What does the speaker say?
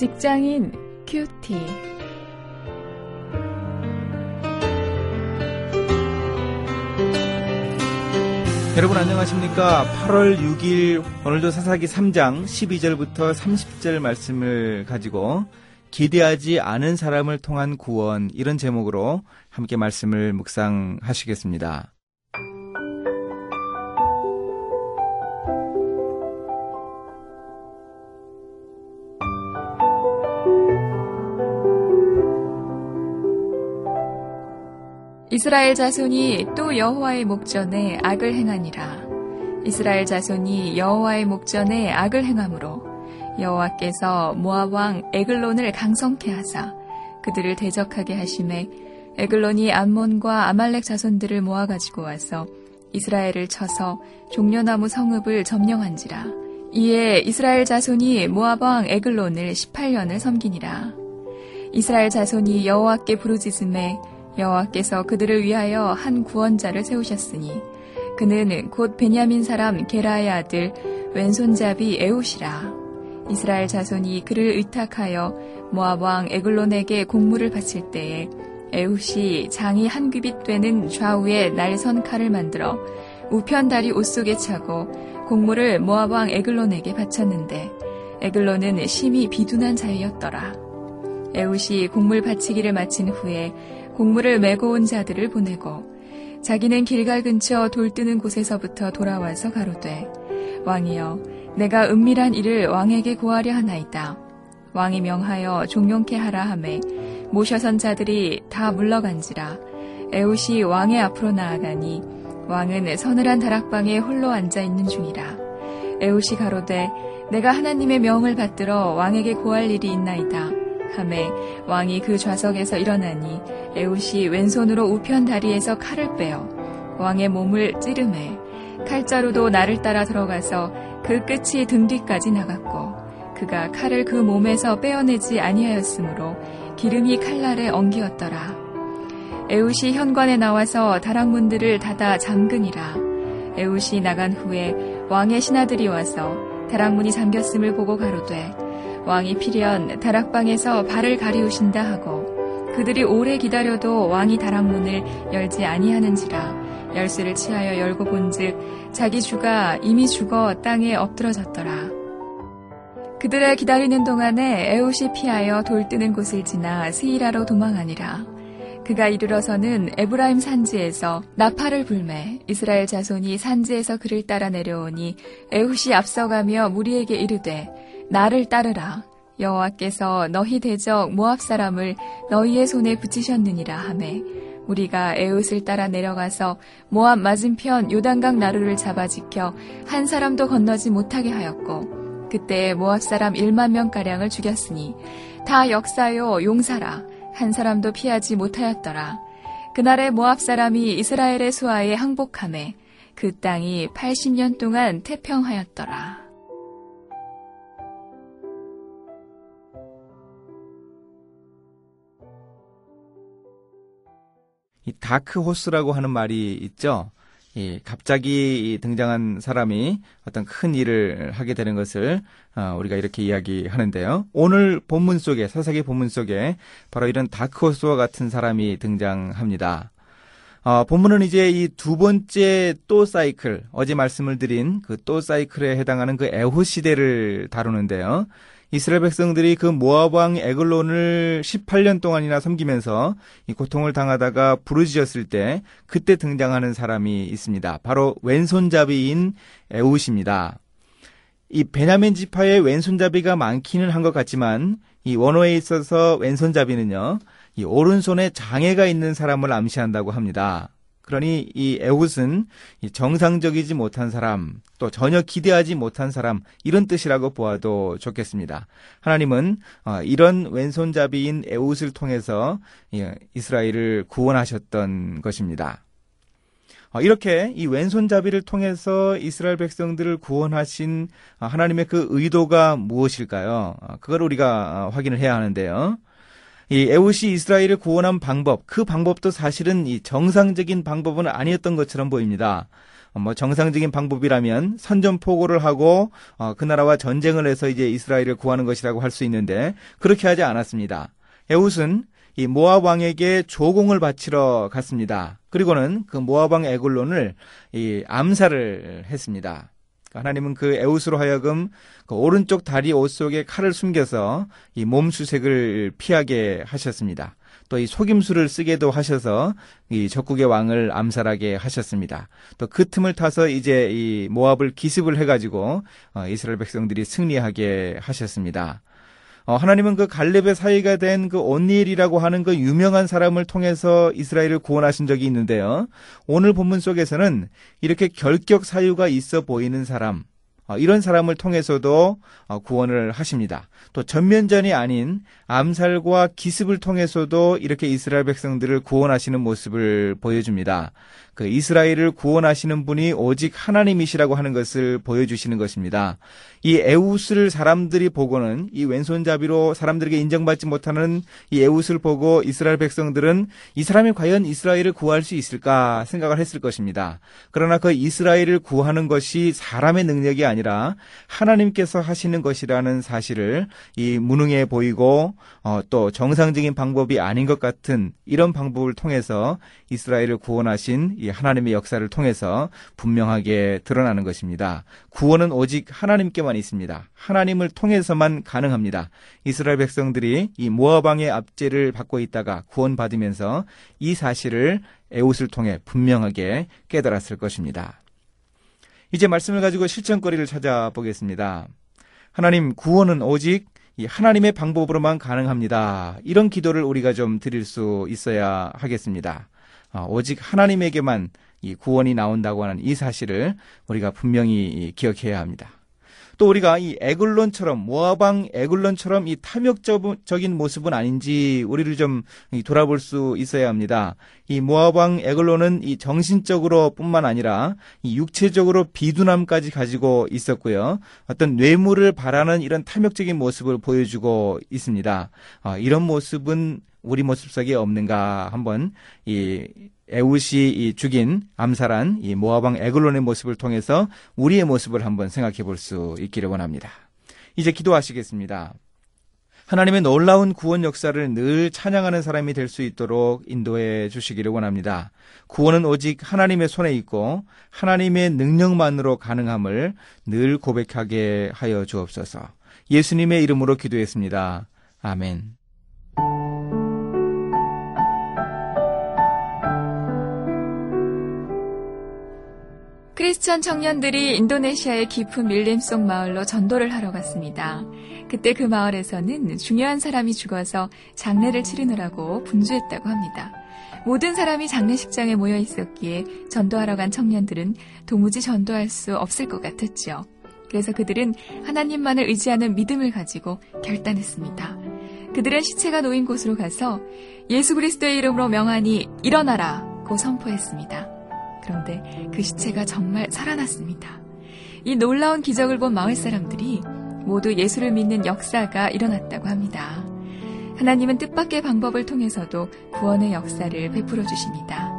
직장인 큐티. 여러분 안녕하십니까? 8월 6일 오늘도 사사기 3장 12절부터 30절 말씀을 가지고 기대하지 않은 사람을 통한 구원 이런 제목으로 함께 말씀을 묵상하시겠습니다. 이스라엘 자손이 또 여호와의 목전에 악을 행하니라. 이스라엘 자손이 여호와의 목전에 악을 행함으로 여호와께서 모압 왕 에글론을 강성케 하사 그들을 대적하게 하심에 에글론이 암몬과 아말렉 자손들을 모아 가지고 와서 이스라엘을 쳐서 종려나무 성읍을 점령한지라. 이에 이스라엘 자손이 모압 왕 에글론을 18년을 섬기니라. 이스라엘 자손이 여호와께 부르짖음에 여호와께서 그들을 위하여 한 구원자를 세우셨으니 그는 곧 베냐민 사람 게라의 아들 왼손잡이 에웃이라 이스라엘 자손이 그를 의탁하여 모압 왕 에글론에게 공물을 바칠 때에 에웃이 장이 한 규빗 되는 좌우에 날선 칼을 만들어 우편 다리 옷 속에 차고 공물을 모압 왕 에글론에게 바쳤는데 에글론은 심히 비둔한 자이였더라. 에웃이 공물 바치기를 마친 후에 곡물을 메고 온 자들을 보내고 자기는 길갈 근처 돌 뜨는 곳에서부터 돌아와서 가로되 왕이여 내가 은밀한 일을 왕에게 고하려 하나이다. 왕이 명하여 종용케 하라 하매 모셔선 자들이 다 물러간지라 에웃이 왕의 앞으로 나아가니 왕은 서늘한 다락방에 홀로 앉아 있는 중이라 에웃이 가로되 내가 하나님의 명을 받들어 왕에게 고할 일이 있나이다. 함에 왕이 그 좌석에서 일어나니 에웃이 왼손으로 우편 다리에서 칼을 빼어 왕의 몸을 찌르매 칼자루도 나를 따라 들어가서 그 끝이 등 뒤까지 나갔고 그가 칼을 그 몸에서 빼어내지 아니하였으므로 기름이 칼날에 엉기었더라. 에웃이 현관에 나와서 다락문들을 닫아 잠그니라. 에웃이 나간 후에 왕의 신하들이 와서 다락문이 잠겼음을 보고 가로되 왕이 필연 다락방에서 발을 가리우신다 하고 그들이 오래 기다려도 왕이 다락문을 열지 아니하는지라 열쇠를 취하여 열고 본즉 자기 주가 이미 죽어 땅에 엎드러졌더라. 그들의 기다리는 동안에 에웃이 피하여 돌 뜨는 곳을 지나 스이라로 도망하니라. 그가 이르러서는 에브라임 산지에서 나팔을 불매 이스라엘 자손이 산지에서 그를 따라 내려오니 에웃이 앞서가며 무리에게 이르되 나를 따르라. 여호와께서 너희 대적 모압 사람을 너희의 손에 붙이셨느니라 하매 우리가 에웃을 따라 내려가서 모압 맞은편 요단강 나루를 잡아 지켜 한 사람도 건너지 못하게 하였고 그때 모압 사람 1만 명 가량을 죽였으니 다 역사요 용사라 한 사람도 피하지 못하였더라 그날의 모압 사람이 이스라엘의 수하에 항복함에 그 땅이 80년 동안 태평하였더라. 이 다크 호스라고 하는 말이 있죠. 이 갑자기 등장한 사람이 어떤 큰 일을 하게 되는 것을 어, 우리가 이렇게 이야기하는데요. 오늘 본문 속에 사사기 본문 속에 바로 이런 다크 호스와 같은 사람이 등장합니다. 어, 본문은 이제 이 두 번째 또 사이클, 어제 말씀을 드린 그 또 사이클에 해당하는 그 에호 시대를 다루는데요. 이스라엘 백성들이 그 모압 왕 에글론을 18년 동안이나 섬기면서 이 고통을 당하다가 부르짖었을 때 그때 등장하는 사람이 있습니다. 바로 왼손잡이인 에웃입니다. 이 베냐민 지파의 왼손잡이가 많기는 한 것 같지만 이 원어에 있어서 왼손잡이는요. 이 오른손에 장애가 있는 사람을 암시한다고 합니다. 그러니 이 에웃은 정상적이지 못한 사람, 또 전혀 기대하지 못한 사람 이런 뜻이라고 보아도 좋겠습니다. 하나님은 어, 이런 왼손잡이인 에웃을 통해서 이스라엘을 구원하셨던 것입니다. 어, 이렇게 이 왼손잡이를 통해서 이스라엘 백성들을 구원하신 하나님의 그 의도가 무엇일까요? 어, 그걸 우리가 확인을 해야 하는데요. 이 에웃이 이스라엘을 구원한 방법, 그 방법도 사실은 이 정상적인 방법은 아니었던 것처럼 보입니다. 뭐 정상적인 방법이라면 선전포고를 하고 어, 그 나라와 전쟁을 해서 이제 이스라엘을 구하는 것이라고 할 수 있는데 그렇게 하지 않았습니다. 에웃은 이 모압 왕에게 조공을 바치러 갔습니다. 그리고는 그 모압 왕 에글론을 이 암살을 했습니다. 하나님은 그 에웃으로 하여금 그 오른쪽 다리 옷 속에 칼을 숨겨서 이 몸 수색을 피하게 하셨습니다. 또 이 속임수를 쓰게도 하셔서 이 적국의 왕을 암살하게 하셨습니다. 또 그 틈을 타서 이제 이 모압을 기습을 해가지고 어, 이스라엘 백성들이 승리하게 하셨습니다. 어, 하나님은 그 갈렙의 사이가 된 그 온니엘이라고 하는 그 유명한 사람을 통해서 이스라엘을 구원하신 적이 있는데요. 오늘 본문 속에서는 이렇게 결격 사유가 있어 보이는 사람, 어, 이런 사람을 통해서도 어, 구원을 하십니다. 또 전면전이 아닌 암살과 기습을 통해서도 이렇게 이스라엘 백성들을 구원하시는 모습을 보여줍니다. 그 이스라엘을 구원하시는 분이 오직 하나님이시라고 하는 것을 보여주시는 것입니다. 이 에웃을 사람들이 보고는 이 왼손잡이로 사람들에게 인정받지 못하는 이 에웃을 보고 이스라엘 백성들은 이 사람이 과연 이스라엘을 구할 수 있을까 생각을 했을 것입니다. 그러나 그 이스라엘을 구하는 것이 사람의 능력이 아니라 하나님께서 하시는 것이라는 사실을 이 무능해 보이고 어, 또 정상적인 방법이 아닌 것 같은 이런 방법을 통해서 이스라엘을 구원하신 이 하나님의 역사를 통해서 분명하게 드러나는 것입니다. 구원은 오직 하나님께만 있습니다. 하나님을 통해서만 가능합니다. 이스라엘 백성들이 이 모아방의 압제를 받고 있다가 구원받으면서 이 사실을 에웃을 통해 분명하게 깨달았을 것입니다. 이제 말씀을 가지고 실천거리를 찾아보겠습니다. 하나님 구원은 오직 이 하나님의 방법으로만 가능합니다. 이런 기도를 우리가 좀 드릴 수 있어야 하겠습니다. 어, 오직 하나님에게만 이 구원이 나온다고 하는 이 사실을 우리가 분명히 기억해야 합니다. 또 우리가 이 에글론처럼 모아방 에글론처럼 이 탐욕적인 모습은 아닌지 우리를 좀 돌아볼 수 있어야 합니다. 이 모아방 에글론은 이 정신적으로뿐만 아니라 이 육체적으로 비둔함까지 가지고 있었고요. 어떤 뇌물을 바라는 이런 탐욕적인 모습을 보여주고 있습니다. 어, 이런 모습은 우리 모습 속에 없는가 한번 이 에웃이 이 죽인 암살한 이 모아방 에글론의 모습을 통해서 우리의 모습을 한번 생각해 볼 수 있기를 원합니다. 이제 기도하시겠습니다. 하나님의 놀라운 구원 역사를 늘 찬양하는 사람이 될 수 있도록 인도해 주시기를 원합니다. 구원은 오직 하나님의 손에 있고 하나님의 능력만으로 가능함을 늘 고백하게 하여 주옵소서. 예수님의 이름으로 기도했습니다. 아멘. 크리스천 청년들이 인도네시아의 깊은 밀림 속 마을로 전도를 하러 갔습니다. 그때 그 마을에서는 중요한 사람이 죽어서 장례를 치르느라고 분주했다고 합니다. 모든 사람이 장례식장에 모여 있었기에 전도하러 간 청년들은 도무지 전도할 수 없을 것 같았죠. 그래서 그들은 하나님만을 의지하는 믿음을 가지고 결단했습니다. 그들은 시체가 놓인 곳으로 가서 예수 그리스도의 이름으로 명하니 일어나라고 선포했습니다. 그런데 그 시체가 정말 살아났습니다. 이 놀라운 기적을 본 마을 사람들이 모두 예수를 믿는 역사가 일어났다고 합니다. 하나님은 뜻밖의 방법을 통해서도 구원의 역사를 베풀어 주십니다.